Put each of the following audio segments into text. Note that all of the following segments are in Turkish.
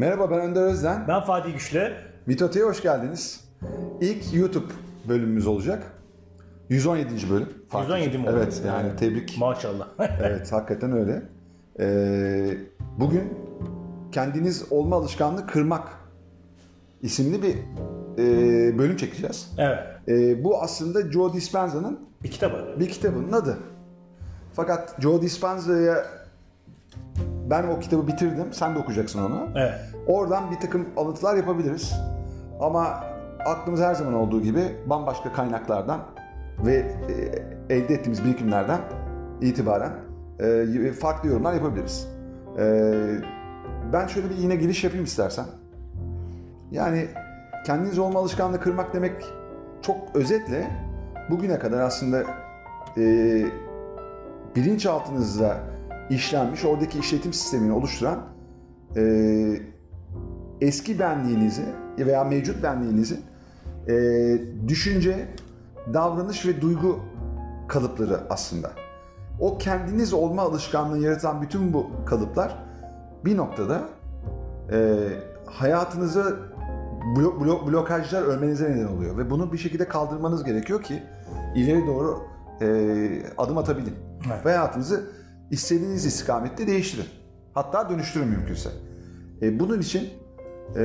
Merhaba ben Önder Özden. Ben Fatih Güçlü. Mitote'ye hoş geldiniz. İlk YouTube bölümümüz olacak. 117. bölüm. Fatih. 117 mi oldu? Evet yani tebrik. Maşallah. evet hakikaten öyle. Ee, bugün kendiniz olma alışkanlığı kırmak isimli bir e, bölüm çekeceğiz. evet. E, bu aslında Joe Dispenza'nın Bir kitabı. bir kitabının adı. Fakat Joe Dispenza'ya ben o kitabı bitirdim. Sen de okuyacaksın onu. Evet. Oradan bir takım alıntılar yapabiliriz. Ama aklımız her zaman olduğu gibi bambaşka kaynaklardan ve e, elde ettiğimiz birikimlerden itibaren e, farklı yorumlar yapabiliriz. E, ben şöyle bir yine giriş yapayım istersen. Yani kendiniz olma alışkanlığı kırmak demek çok özetle bugüne kadar aslında e, bilinçaltınızda işlenmiş oradaki işletim sistemini oluşturan e, eski benliğinizi veya mevcut benliğinizin e, düşünce, davranış ve duygu kalıpları aslında. O kendiniz olma alışkanlığı yaratan bütün bu kalıplar bir noktada e, hayatınıza blok, blok, blokajlar örmenize neden oluyor ve bunu bir şekilde kaldırmanız gerekiyor ki ileri doğru e, adım atabilin. Evet. Ve hayatınızı istediğiniz istikamette değiştirin. Hatta dönüştürün mümkünse. E, bunun için e,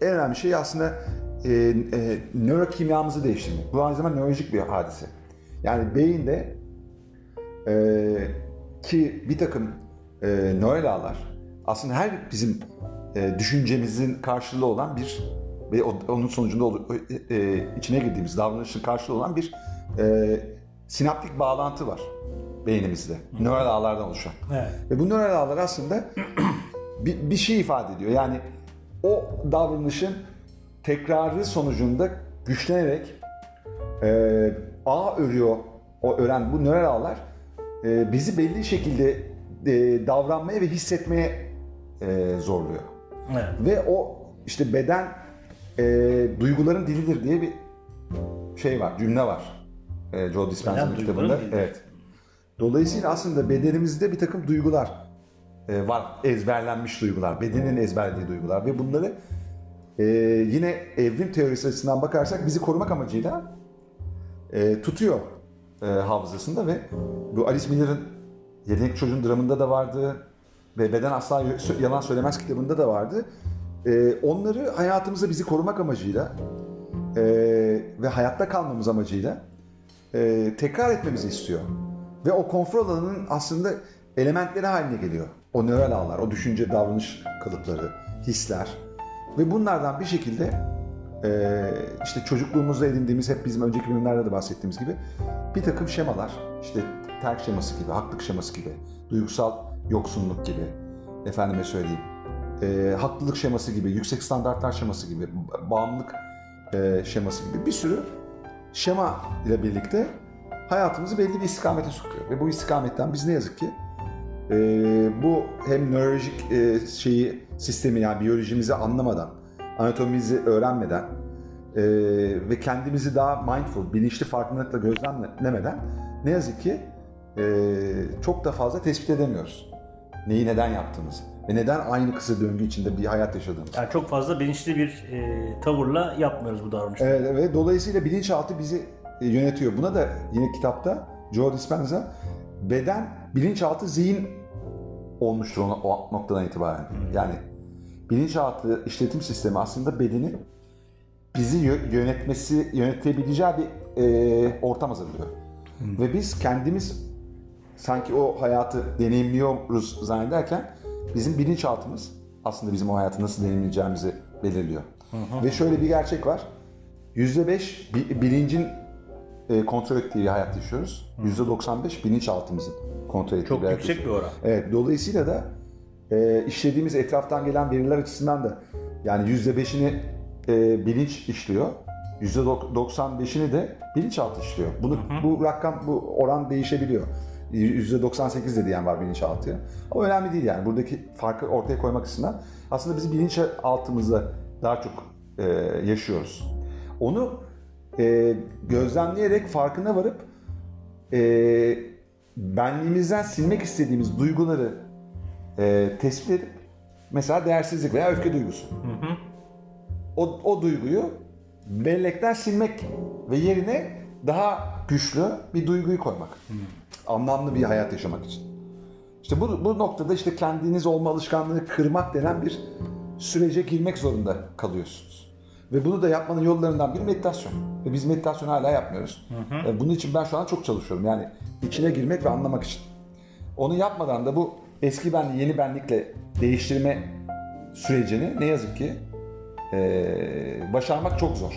en önemli şey aslında e, e, nörokimyamızı değiştirmek. Bu aynı zamanda nörolojik bir hadise. Yani beyinde e, ki bir takım e, nöral ağlar aslında her bizim e, düşüncemizin karşılığı olan bir ve onun sonucunda olu- e, e, içine girdiğimiz davranışın karşılığı olan bir e, sinaptik bağlantı var beynimizde. Nöral ağlardan oluşan. Evet. Ve bu nöral ağlar aslında bir, bir şey ifade ediyor. Yani o davranışın tekrarı sonucunda güçlenerek e, ağ örüyor, o ören bu nöral ağlar e, bizi belli şekilde e, davranmaya ve hissetmeye e, zorluyor. Evet. Ve o işte beden e, duyguların dilidir diye bir şey var, cümle var. E, Joe Dispenza'nın kitabında. Evet. Dolayısıyla aslında bedenimizde bir takım duygular e, var. Ezberlenmiş duygular, bedenin ezberlediği duygular ve bunları e, yine evrim teorisi açısından bakarsak bizi korumak amacıyla e, tutuyor e, hafızasında ve bu Alice Miller'ın Yetenek Çocuğun dramında da vardı ve Beden Asla Yalan Söylemez kitabında da vardı. E, onları hayatımızda bizi korumak amacıyla e, ve hayatta kalmamız amacıyla e, tekrar etmemizi istiyor. Ve o konfor alanının aslında elementleri haline geliyor. O nöral ağlar, o düşünce, davranış kalıpları, hisler. Ve bunlardan bir şekilde e, işte çocukluğumuzda edindiğimiz, hep bizim önceki bölümlerde de bahsettiğimiz gibi bir takım şemalar, işte terk şeması gibi, haklık şeması gibi, duygusal yoksunluk gibi, efendime söyleyeyim, e, haklılık şeması gibi, yüksek standartlar şeması gibi, ba- bağımlılık e, şeması gibi bir sürü şema ile birlikte hayatımızı belli bir istikamete sokuyor. Ve bu istikametten biz ne yazık ki e, bu hem nörolojik e, şeyi sistemi yani biyolojimizi anlamadan, anatomimizi öğrenmeden e, ve kendimizi daha mindful, bilinçli farkındalıkla gözlemlemeden ne yazık ki e, çok da fazla tespit edemiyoruz. Neyi neden yaptığımızı ve neden aynı kısır döngü içinde bir hayat yaşadığımızı. Yani çok fazla bilinçli bir e, tavırla yapmıyoruz bu davranışı. Evet, ve dolayısıyla bilinçaltı bizi e, yönetiyor. Buna da yine kitapta Joe Dispenza beden bilinçaltı zihin olmuştur o, o noktadan itibaren. Yani bilinçaltı işletim sistemi aslında bedeni bizi yö- yönetmesi, yönetebileceği bir e, ortam hazırlıyor. Ve biz kendimiz sanki o hayatı deneyimliyoruz zannederken bizim bilinçaltımız aslında bizim o hayatı nasıl deneyimleyeceğimizi belirliyor. Ve şöyle bir gerçek var. %5 bi- bilincin e, kontrol ettiği bir hayat yaşıyoruz. %95 bilinçaltımızın kontrol ettiği Çok bir hayat yüksek bir yaşıyoruz. oran. Evet, dolayısıyla da e, işlediğimiz etraftan gelen veriler açısından da yani %5'ini e, bilinç işliyor. %95'ini de bilinçaltı işliyor. Bunu, Bu rakam, bu oran değişebiliyor. %98 de diyen var bilinçaltıya. Ama önemli değil yani. Buradaki farkı ortaya koymak açısından aslında biz bilinçaltımızda daha çok e, yaşıyoruz. Onu e, gözlemleyerek farkına varıp e, benliğimizden silmek istediğimiz duyguları e, tespit edip Mesela değersizlik veya öfke duygusu. O, o duyguyu bellekten silmek ve yerine daha güçlü bir duyguyu koymak. Anlamlı bir hayat yaşamak için. İşte bu, bu noktada işte kendiniz olma alışkanlığını kırmak denen bir sürece girmek zorunda kalıyorsunuz. Ve bunu da yapmanın yollarından biri meditasyon. Ve biz meditasyon hala yapmıyoruz. E, Bunun için ben şu an çok çalışıyorum. Yani içine girmek ve anlamak için. Onu yapmadan da bu eski benliği yeni benlikle değiştirme sürecini ne yazık ki e, başarmak çok zor.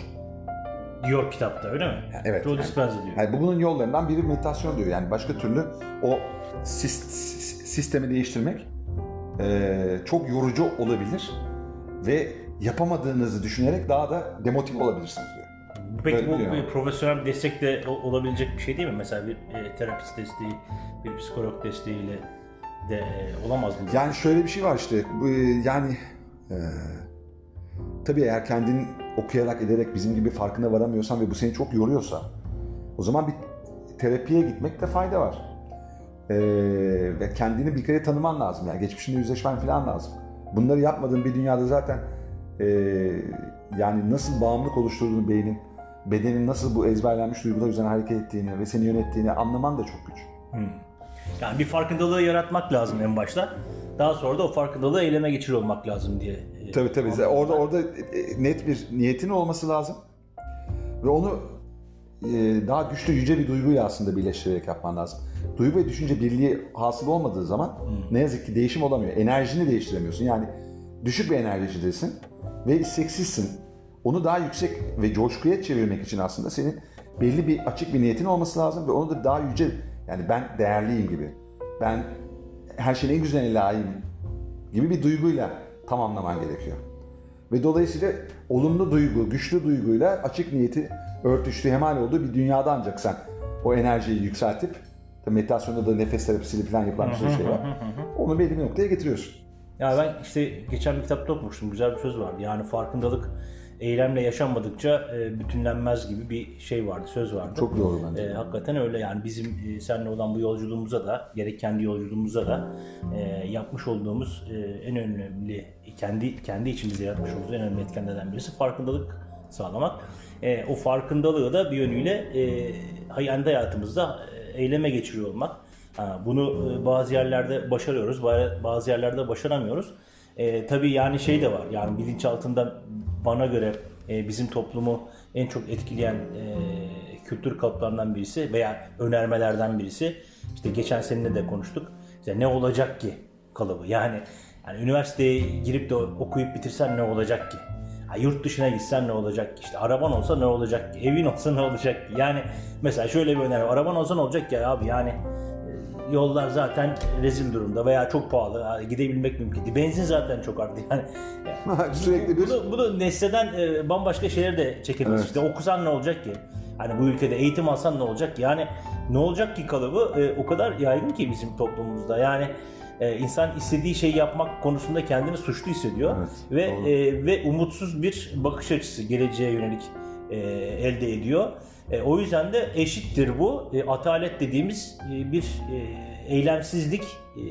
Diyor kitapta öyle mi? evet. Joe Dispenza diyor. Yani bu bunun yollarından biri meditasyon diyor. Yani başka türlü o sis- sis- sistemi değiştirmek e, çok yorucu olabilir ve yapamadığınızı düşünerek daha da demotive olabilirsiniz diyor. Peki Böyle bu bir profesyonel bir destek de olabilecek bir şey değil mi? Mesela bir e, terapist desteği, bir psikolog desteğiyle de e, olamaz mı? Yani şöyle bir şey var işte bu, yani e, tabii eğer kendin okuyarak ederek bizim gibi farkına varamıyorsan ve bu seni çok yoruyorsa o zaman bir terapiye gitmekte fayda var. E, ve kendini bir kere tanıman lazım yani geçmişinde yüzleşmen falan lazım. Bunları yapmadığın bir dünyada zaten e, yani nasıl bağımlılık oluşturduğunu beynin, bedenin nasıl bu ezberlenmiş duygular üzerine hareket ettiğini ve seni yönettiğini anlaman da çok güç. Yani bir farkındalığı yaratmak lazım en başta. Daha sonra da o farkındalığı eyleme geçiriyor olmak lazım diye. e, Tabii tabii. anladım. Orada orada e, net bir niyetin olması lazım. Ve onu e, daha güçlü yüce bir duyguyla aslında birleştirerek yapman lazım. Duygu ve düşünce birliği hasıl olmadığı zaman ne yazık ki değişim olamıyor. Enerjini değiştiremiyorsun. Yani düşük bir enerjidesin ve isteksizsin. Onu daha yüksek ve coşkuya çevirmek için aslında senin belli bir açık bir niyetin olması lazım ve onu da daha yüce yani ben değerliyim gibi. Ben her şeyin en güzeline layığım gibi bir duyguyla tamamlaman gerekiyor. Ve dolayısıyla olumlu duygu, güçlü duyguyla açık niyeti örtüştüğü, hemal olduğu bir dünyada ancak sen o enerjiyi yükseltip meditasyonda da nefes terapisiyle falan yapılan bir sürü şey var. Onu belli bir noktaya getiriyorsun. Ya ben işte geçen bir kitapta okumuştum. Güzel bir söz vardı. Yani farkındalık eylemle yaşanmadıkça e, bütünlenmez gibi bir şey vardı, söz vardı. Çok doğru bence. E, hakikaten öyle yani bizim e, seninle olan bu yolculuğumuza da gerek kendi yolculuğumuza da e, yapmış olduğumuz e, en önemli kendi kendi içimizde yapmış olduğumuz en önemli etkenlerden birisi farkındalık sağlamak. E, o farkındalığı da bir yönüyle e, kendi hayatımızda e, eyleme geçiriyor olmak. Bunu e, bazı yerlerde başarıyoruz, ba- bazı yerlerde başaramıyoruz. E, tabii yani şey de var. Yani bilinçaltında bana göre e, bizim toplumu en çok etkileyen e, kültür kalıplarından birisi veya önermelerden birisi. İşte geçen seninle de konuştuk. İşte ne olacak ki kalıbı. Yani yani üniversiteye girip de okuyup bitirsen ne olacak ki? Ha, yurt dışına gitsen ne olacak ki? İşte araban olsa ne olacak ki? Evin olsa ne olacak ki? Yani mesela şöyle bir önerme. Araban olsa ne olacak ki abi? Yani yollar zaten rezil durumda veya çok pahalı. Ha, Gidebilmek mümkün değil. Benzin zaten çok arttı. Yani Sürekli bir bunu, bunu nesneden e, bambaşka şeyler de çekebiliriz. Evet. İşte okusan ne olacak ki? Hani bu ülkede eğitim alsan ne olacak ki? Yani ne olacak ki kalıbı e, o kadar yaygın ki bizim toplumumuzda. Yani e, insan istediği şeyi yapmak konusunda kendini suçlu hissediyor Evet, ve doğru. e, ve umutsuz bir bakış açısı geleceğe yönelik e, elde ediyor. E, o yüzden de eşittir bu. E, atalet dediğimiz e, bir e, eylemsizlik e,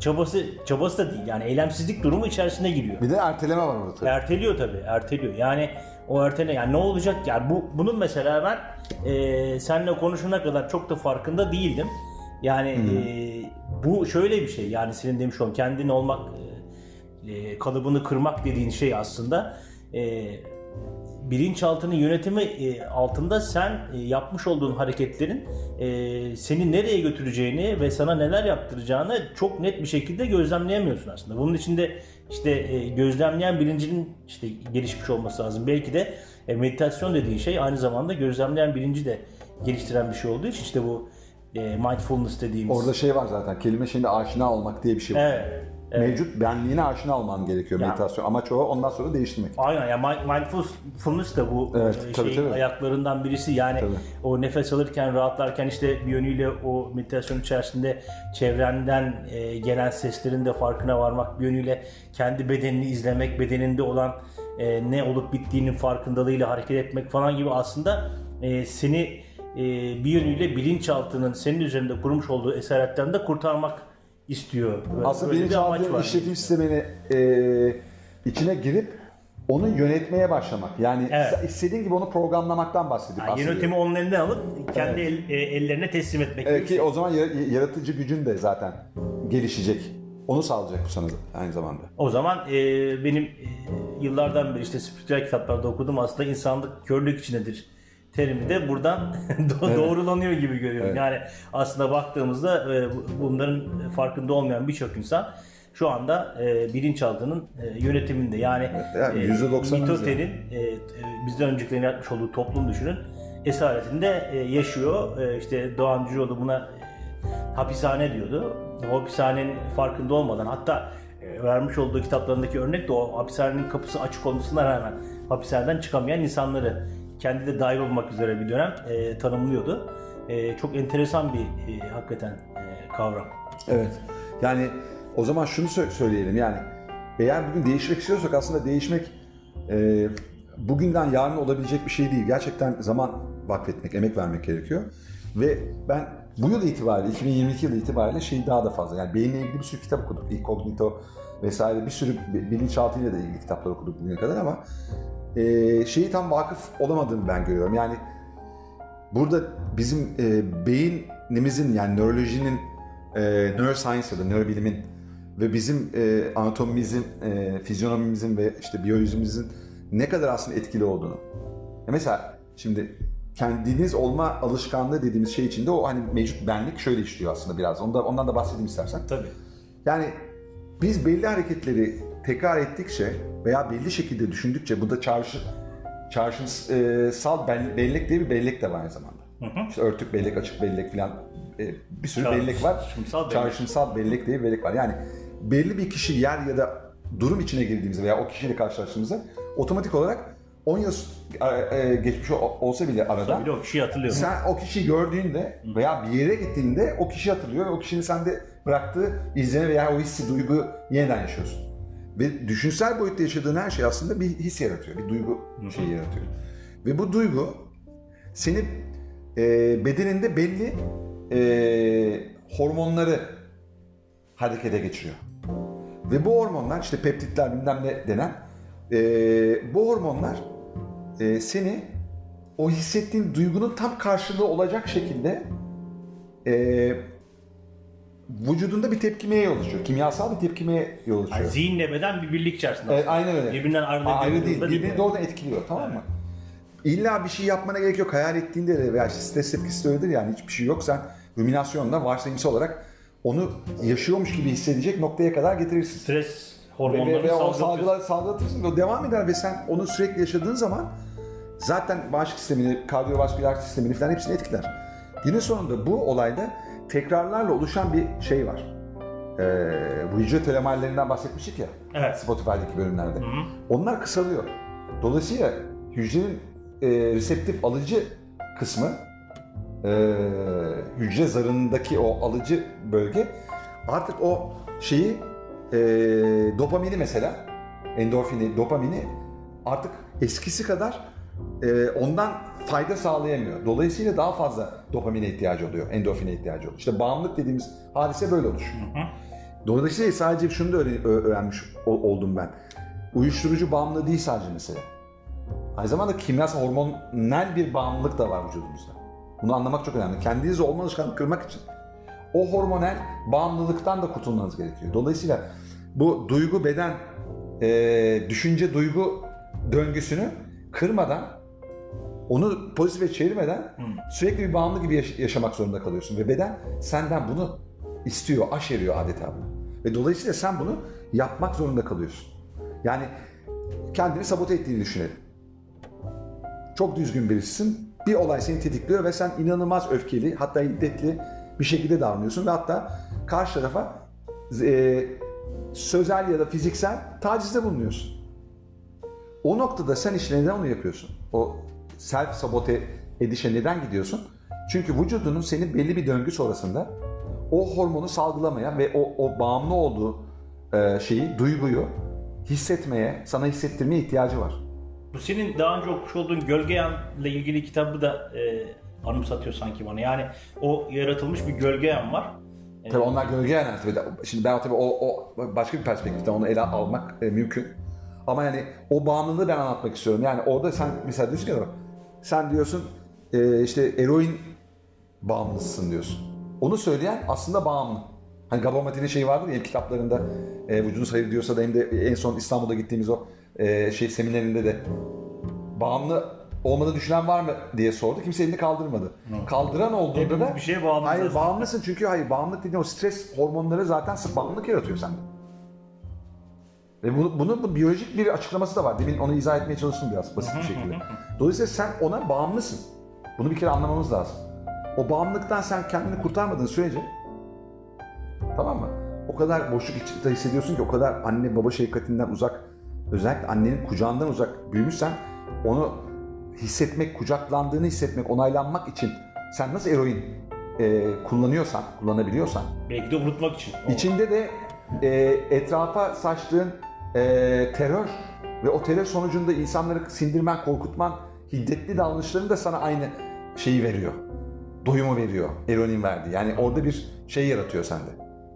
çabası çabası da değil. Yani eylemsizlik durumu içerisine giriyor. bir de erteleme var orada tabii. Erteliyor tabii, erteliyor. Yani o ertele yani ne olacak yani bu bunun mesela ben e, seninle konuşana kadar çok da farkında değildim. Yani e, bu şöyle bir şey yani senin demiş olduğun kendin olmak e, e, kalıbını kırmak dediğin şey aslında e, bilinçaltının yönetimi e, altında sen e, yapmış olduğun hareketlerin e, seni nereye götüreceğini ve sana neler yaptıracağını çok net bir şekilde gözlemleyemiyorsun aslında. Bunun içinde işte gözlemleyen bilincinin işte gelişmiş olması lazım. Belki de meditasyon dediğin şey aynı zamanda gözlemleyen bilinci de geliştiren bir şey olduğu için işte bu mindfulness dediğimiz. Orada şey var zaten. Kelime şeyinde aşina olmak diye bir şey var. Evet. Mevcut benliğine aşina olman gerekiyor Ya. meditasyon. Amaç o ondan sonra değiştirmek. Aynen ya mind- mindfulness da bu Evet, e, tabii, şeyin tabii. ayaklarından birisi. Yani Tabii. o nefes alırken, rahatlarken işte bir yönüyle o meditasyon içerisinde çevrenden e, gelen seslerin de farkına varmak, bir yönüyle kendi bedenini izlemek, bedeninde olan e, ne olup bittiğinin farkındalığıyla hareket etmek falan gibi aslında e, seni e, bir yönüyle bilinçaltının senin üzerinde kurmuş olduğu esaretten de kurtarmak istiyor. Böyle- Aslında var. işletim sistemini e, içine girip onu yönetmeye başlamak. Yani Evet. istediğin gibi onu programlamaktan bahsedip Yani yönetimi onun elinden alıp kendi el- e, ellerine teslim etmek Evet, ki o zaman yar- yaratıcı gücün de zaten gelişecek. Onu sağlayacak bu sana aynı zamanda. O zaman e, benim e, yıllardan beri işte spiritüel kitaplarda okudum aslında insanlık körlük içindedir terimi de buradan do- doğrulanıyor gibi görüyorum. Evet. Yani aslında baktığımızda e, bu- bunların farkında olmayan birçok insan şu anda e, bilinçaltının e, yönetiminde. Yani yani e, %90'ımız Mitoten'in e, e, bizden öncekilerin yapmış olduğu toplum düşünün esaretinde e, yaşıyor. E, işte Doğan Cüceloğlu buna e, hapishane diyordu. O hapishanenin farkında olmadan hatta e, vermiş olduğu kitaplarındaki örnek de o hapishanenin kapısı açık olmasına rağmen hapishaneden çıkamayan insanları kendi de dahil olmak üzere bir dönem e, tanımlıyordu. E, çok enteresan bir e, hakikaten e, kavram. Evet. Yani o zaman şunu sö- söyleyelim yani eğer bugün değişmek istiyorsak aslında değişmek e, bugünden yarın olabilecek bir şey değil. Gerçekten zaman vakfetmek, emek vermek gerekiyor. Ve ben bu yıl itibariyle, 2022 yılı itibariyle şeyi daha da fazla. Yani beyinle ilgili bir sürü kitap okuduk. Incognito vesaire bir sürü bi- bilinçaltıyla da ilgili kitaplar okuduk bugüne kadar ama e, şeyi tam vakıf olamadığımı ben görüyorum. Yani burada bizim e, beynimizin yani nörolojinin, e, neuroscience ya da nörobilimin ve bizim e, anatomimizin, e, fizyonomimizin ve işte biyolojimizin ne kadar aslında etkili olduğunu. Ya mesela şimdi kendiniz olma alışkanlığı dediğimiz şey içinde o hani mevcut benlik şöyle işliyor aslında biraz. Ondan, ondan da bahsedeyim istersen. Tabii. Yani biz belli hareketleri tekrar ettikçe veya belli şekilde düşündükçe bu da çarşı çarşısal bel- bellek diye bir bellek de var aynı zamanda. İşte örtük bellek, açık bellek falan e, bir sürü Çarşımsal bellek var. bellek. Çarşımsal bellek diye bir bellek var. Yani belli bir kişi yer ya da durum içine girdiğimizde veya o kişiyle karşılaştığımızda otomatik olarak 10 yıl e, e, geçmiş ol- olsa bile arada Bir de o kişiyi hatırlıyorum. sen o kişiyi gördüğünde veya bir yere gittiğinde o kişi hatırlıyor ve o kişinin sende bıraktığı izleme veya o hissi, duygu yeniden yaşıyorsun. Ve düşünsel boyutta yaşadığın her şey aslında bir his yaratıyor, bir duygu şeyi yaratıyor. Ve bu duygu senin e, bedeninde belli e, hormonları harekete geçiriyor. Ve bu hormonlar işte peptitler bilmem ne denen e, bu hormonlar e, seni o hissettiğin duygunun tam karşılığı olacak şekilde e, vücudunda bir tepkimeye yol açıyor. Kimyasal bir tepkimeye yol açıyor. Yani zihinle beden bir birlik içerisinde. Evet, aynen öyle. Birbirinden ayrı Aa, ayrı değil. Birbirini doğrudan etkiliyor tamam mı? İlla bir şey yapmana gerek yok. Hayal ettiğinde de veya işte stres tepkisi de öyledir yani hiçbir şey yok. Sen ruminasyonla varsayımsal olarak onu yaşıyormuş gibi hissedecek noktaya kadar getirirsin. Stres Ve, hormonlarını ve, salgılatırsın o devam eder ve sen onu sürekli yaşadığın zaman zaten bağışıklık sistemini, kardiyovasküler sistemini falan hepsini etkiler. Günün sonunda bu olayda tekrarlarla oluşan bir şey var. Ee, bu hücre telomerlerinden bahsetmiştik ya Evet. Spotify'daki bölümlerde. Onlar kısalıyor. Dolayısıyla hücrenin e, reseptif alıcı kısmı e, hücre zarındaki o alıcı bölge artık o şeyi e, dopamini mesela endorfini, dopamini artık eskisi kadar e, ondan fayda sağlayamıyor. Dolayısıyla daha fazla dopamine ihtiyacı oluyor, endorfine ihtiyacı oluyor. İşte bağımlılık dediğimiz hadise böyle oluşuyor. Dolayısıyla sadece şunu da öğrenmiş ol- oldum ben. Uyuşturucu bağımlılığı değil sadece mesele. Aynı zamanda kimyasal hormonal bir bağımlılık da var vücudumuzda. Bunu anlamak çok önemli. Kendinizi olma alışkanlığını kırmak için o hormonal bağımlılıktan da kurtulmanız gerekiyor. Dolayısıyla bu duygu beden, e, düşünce duygu döngüsünü kırmadan, onu pozitife çevirmeden sürekli bir bağımlı gibi yaş- yaşamak zorunda kalıyorsun. Ve beden senden bunu istiyor, aşeriyor adeta bunu. Ve dolayısıyla sen bunu yapmak zorunda kalıyorsun. Yani kendini sabote ettiğini düşünelim. Çok düzgün birisin. Bir olay seni tetikliyor ve sen inanılmaz öfkeli, hatta hiddetli bir şekilde davranıyorsun ve hatta karşı tarafa e, sözel ya da fiziksel tacizde bulunuyorsun. O noktada sen işte neden onu yapıyorsun? O self sabote edişe neden gidiyorsun? Çünkü vücudunun senin belli bir döngü sonrasında o hormonu salgılamaya ve o, o bağımlı olduğu e, şeyi, duyguyu hissetmeye, sana hissettirmeye ihtiyacı var. Bu senin daha önce okumuş olduğun Gölgeyan'la ilgili kitabı da e, anımsatıyor sanki bana. Yani o yaratılmış bir gölgeyan var. Tabii onlar gölge enerjisi. Şimdi ben tabii o, o başka bir perspektiften onu ele almak e, mümkün. Ama yani o bağımlılığı ben anlatmak istiyorum. Yani orada sen mesela diyorsun ki sen diyorsun e, işte eroin bağımlısın diyorsun. Onu söyleyen aslında bağımlı. Hani Gabon şeyi vardır ya kitaplarında e, vücudunuz hayır diyorsa da hem de en son İstanbul'da gittiğimiz o e, şey seminerinde de bağımlı olmadı düşünen var mı diye sordu. Kimse elini kaldırmadı. Kaldıran olduğunda da bir şeye bağımlıyız Hayır bağımlısın çünkü hayır bağımlılık dediğin o stres hormonları zaten bağımlılık yaratıyor sende. Ve bunu, bunun bu biyolojik bir açıklaması da var. Demin onu izah etmeye çalıştım biraz basit bir şekilde. Dolayısıyla sen ona bağımlısın. Bunu bir kere anlamamız lazım. O bağımlılıktan sen kendini kurtarmadığın sürece tamam mı? O kadar boşluk içinde hissediyorsun ki o kadar anne baba şefkatinden uzak özellikle annenin kucağından uzak büyümüşsen onu hissetmek, kucaklandığını hissetmek, onaylanmak için sen nasıl eroin e, kullanıyorsan, kullanabiliyorsan Belki de unutmak için. O- İçinde de e, etrafa saçtığın e, terör ve o terör sonucunda insanları sindirmen, korkutman, hiddetli davranışların da sana aynı şeyi veriyor. Doyumu veriyor. Eroinin verdiği. Yani orada bir şey yaratıyor sende.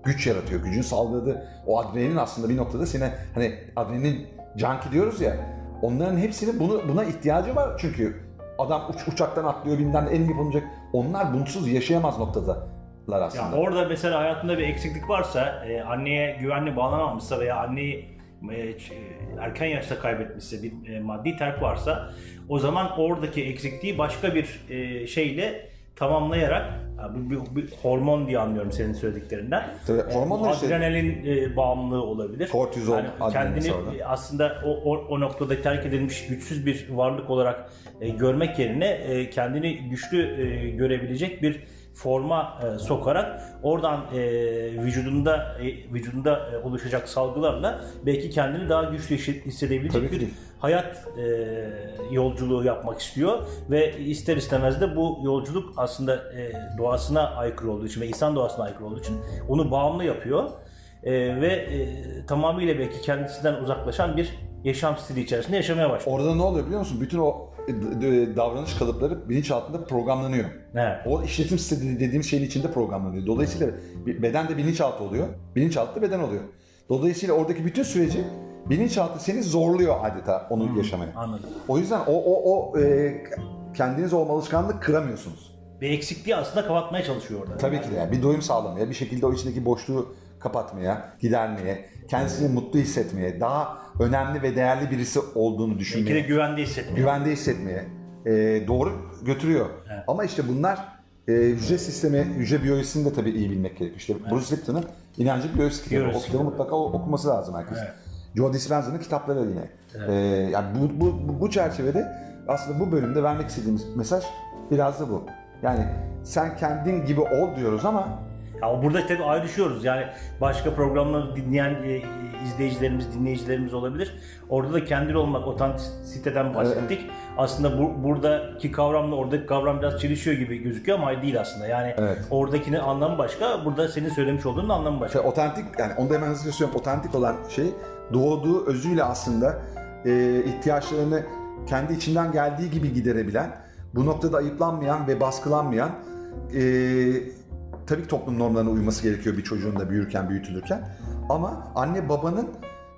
Güç yaratıyor. Gücün salgıladığı o adrenalin aslında bir noktada seni hani adrenalin junkie diyoruz ya. Onların hepsinin bunu buna ihtiyacı var çünkü adam uç, uçaktan atlıyor bilmem en yapılacak. Onlar bunsuz yaşayamaz noktadalar aslında. Ya orada mesela hayatında bir eksiklik varsa, e, anneye güvenli bağlanamamışsa veya anneyi erken yaşta kaybetmişse, bir e, maddi terk varsa o zaman oradaki eksikliği başka bir e, şeyle tamamlayarak ya bu bir, bir hormon diye anlıyorum senin söylediklerinden. Tabii, hormonlar işte- adrenalin e, bağımlılığı olabilir. Kortizol, adrenalin kendini e, aslında o, o, o noktada terk edilmiş güçsüz bir varlık olarak e, görmek yerine e, kendini güçlü e, görebilecek bir forma e, sokarak oradan e, vücudunda e, vücudunda e, oluşacak salgılarla belki kendini daha güçlü hisse- hissedebilecek Tabii ki bir değil. hayat e, yolculuğu yapmak istiyor ve ister istemez de bu yolculuk aslında e, doğasına aykırı olduğu için ve insan doğasına aykırı olduğu için onu bağımlı yapıyor E, ve e, tamamıyla belki kendisinden uzaklaşan bir yaşam stili içerisinde yaşamaya başlıyor. Orada ne oluyor biliyor musun? Bütün o davranış kalıpları bilinçaltında programlanıyor. Evet. O işletim sistemi dediğimiz şeyin içinde programlanıyor. Dolayısıyla beden de bilinçaltı oluyor. Bilinçaltı da beden oluyor. Dolayısıyla oradaki bütün süreci bilinçaltı seni zorluyor adeta onu yaşamaya. Anladım. O yüzden o o o e, kendiniz olma alışkanlık kıramıyorsunuz. Bir eksikliği aslında kapatmaya çalışıyor orada. Tabii ki de yani bir doyum sağlamaya, bir şekilde o içindeki boşluğu kapatmaya, gidermeye, kendisini mutlu hissetmeye, daha önemli ve değerli birisi olduğunu Belki de düşünmeye, güvende hissetmiyor. güvende hissetmeye e, doğru götürüyor. Evet. Ama işte bunlar e, hücre sistemi, hücre biyolojisini de tabii iyi bilmek gerekiyor. İşte Bruce Lipton'ın İnancı Biyolojisi kitabı. O Biyolojisi kitabı kitabı. mutlaka okuması lazım herkes. Evet. Joe Dispenza'nın kitapları yine. E, yani bu, bu, bu, bu çerçevede aslında bu bölümde vermek istediğimiz mesaj biraz da bu. Yani sen kendin gibi ol diyoruz ama Ama burada tabii ayrışıyoruz. Yani başka programları dinleyen e, izleyicilerimiz, dinleyicilerimiz olabilir. Orada da kendin olmak, otantisiteden bahsettik. Aslında bu, buradaki kavramla oradaki kavram biraz çelişiyor gibi gözüküyor ama değil aslında. Yani Evet. oradakinin anlamı başka, burada senin söylemiş olduğunun anlamı başka. Şey, otantik yani onu da hemen hızlıca söylüyorum. Otantik olan şey doğduğu özüyle aslında e, ihtiyaçlarını kendi içinden geldiği gibi giderebilen, bu noktada ayıplanmayan ve baskılanmayan e, tabii ki toplum normlarına uyması gerekiyor bir çocuğun da büyürken, büyütülürken. Ama anne babanın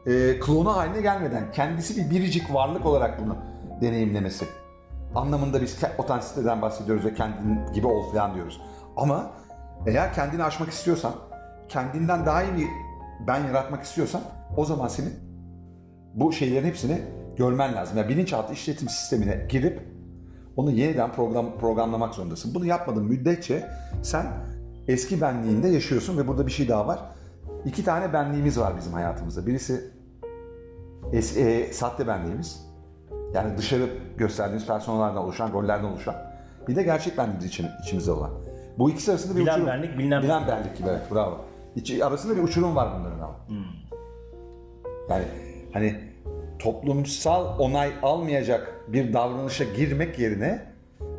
e, klonu haline gelmeden kendisi bir biricik varlık olarak bunu deneyimlemesi anlamında biz otantisiteden bahsediyoruz ve kendin gibi ol falan diyoruz. Ama eğer kendini aşmak istiyorsan, kendinden daha iyi bir ben yaratmak istiyorsan o zaman senin bu şeylerin hepsini görmen lazım. Yani bilinçaltı işletim sistemine girip onu yeniden program programlamak zorundasın. Bunu yapmadığın müddetçe sen eski benliğinde yaşıyorsun ve burada bir şey daha var. İki tane benliğimiz var bizim hayatımızda. Birisi es, e, sahte benliğimiz. Yani dışarı gösterdiğimiz personellerden oluşan, rollerden oluşan. Bir de gerçek benliğimiz için, içimizde olan. Bu ikisi arasında bir Bilen uçurum. benlik, bilinen Bilen benlik gibi evet bravo. İçi, arasında bir uçurum var bunların ama. Yani hani toplumsal onay almayacak bir davranışa girmek yerine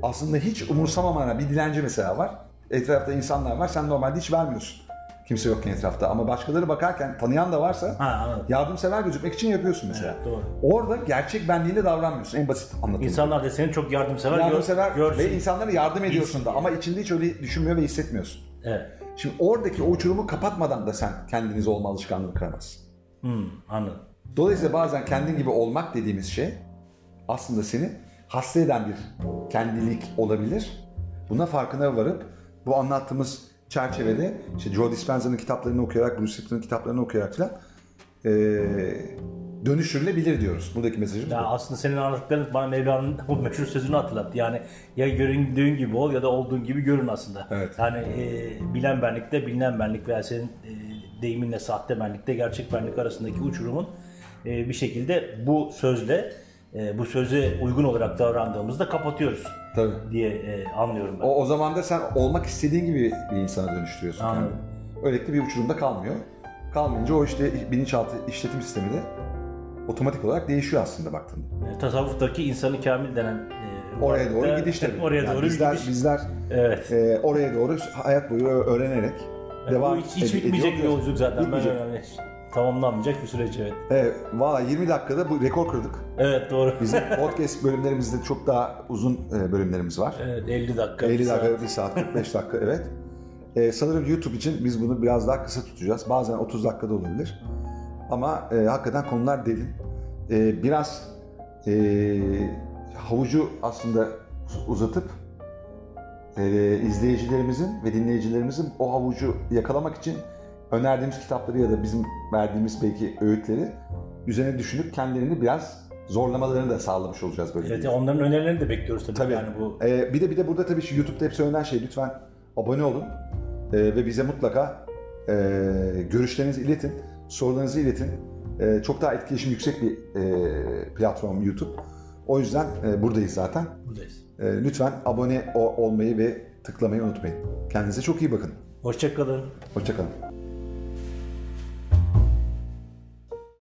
aslında hiç umursamamana bir dilenci mesela var. Etrafta insanlar var. Sen normalde hiç vermiyorsun. Kimse yokken etrafta. Ama başkaları bakarken tanıyan da varsa Ha anladım. yardımsever gözükmek için yapıyorsun mesela. Evet, doğru. Orada gerçek benliğinde davranmıyorsun. En basit anlatımı. İnsanlar da seni çok yardımsever, gör- yardımsever görsün. ve insanlara yardım ediyorsun da ama içinde hiç öyle düşünmüyor ve hissetmiyorsun. Evet. Şimdi oradaki o uçurumu kapatmadan da sen kendiniz olma alışkanlığını kıramazsın. Hmm, anladım. Dolayısıyla bazen kendin gibi olmak dediğimiz şey aslında seni hasta eden bir kendilik olabilir. Buna farkına varıp bu anlattığımız çerçevede işte Joe Dispenza'nın kitaplarını okuyarak, Bruce Lipton'un kitaplarını okuyarak falan eee, dönüştürülebilir diyoruz. Buradaki mesajımız Ya bu. aslında senin anlattıkların bana Mevlana'nın bu meşhur sözünü hatırlattı. Yani ya göründüğün gibi ol ya da olduğun gibi görün aslında. Evet. Yani e, bilen benlikte bilinen benlik veya senin e, deyiminle sahte benlikte gerçek benlik arasındaki uçurumun e, bir şekilde bu sözle e, bu söze uygun olarak davrandığımızda kapatıyoruz Tabii. diye e, anlıyorum ben. O, o zaman da sen olmak istediğin gibi bir insana dönüştürüyorsun Anladım. kendini. Öylelikle bir uçurumda kalmıyor. Kalmayınca o işte bilinçaltı işletim sistemi de otomatik olarak değişiyor aslında baktığında. E, Tasavvuftaki insanı kamil denen e, Oraya doğru gidiş tabii. Oraya Yani doğru bizler, gidiş. bizler Evet. e, oraya doğru hayat boyu öğrenerek devam bu hiç, hiç bitmeyecek bir yolculuk zaten. Bitmeyecek. Ben öyle tamamlanmayacak bir süreç evet. Evet, valla 20 dakikada bu rekor kırdık. Evet doğru. Bizim podcast bölümlerimizde çok daha uzun e, bölümlerimiz var. Evet 50 dakika. 50 bir saat. dakika, 1 saat, 45 dakika evet. E, sanırım YouTube için biz bunu biraz daha kısa tutacağız. Bazen 30 dakikada olabilir. Ama e, hakikaten konular derin. E, biraz e, havucu aslında uzatıp e, izleyicilerimizin ve dinleyicilerimizin o havucu yakalamak için önerdiğimiz kitapları ya da bizim verdiğimiz belki öğütleri üzerine düşünüp kendilerini biraz zorlamalarını da sağlamış olacağız böyle. Evet bir- onların önerilerini de bekliyoruz tabii. Tabii. Yani bu Ee, bir de bir de burada tabii şu YouTube'da hep söylenen şey lütfen abone olun Ee, ve bize mutlaka e, görüşlerinizi iletin, sorularınızı iletin. Ee, çok daha etkileşim yüksek bir e, platform YouTube. O yüzden e, buradayız zaten. buradayız. E, lütfen abone o- olmayı ve tıklamayı unutmayın. Kendinize çok iyi bakın. Hoşçakalın. Hoşçakalın.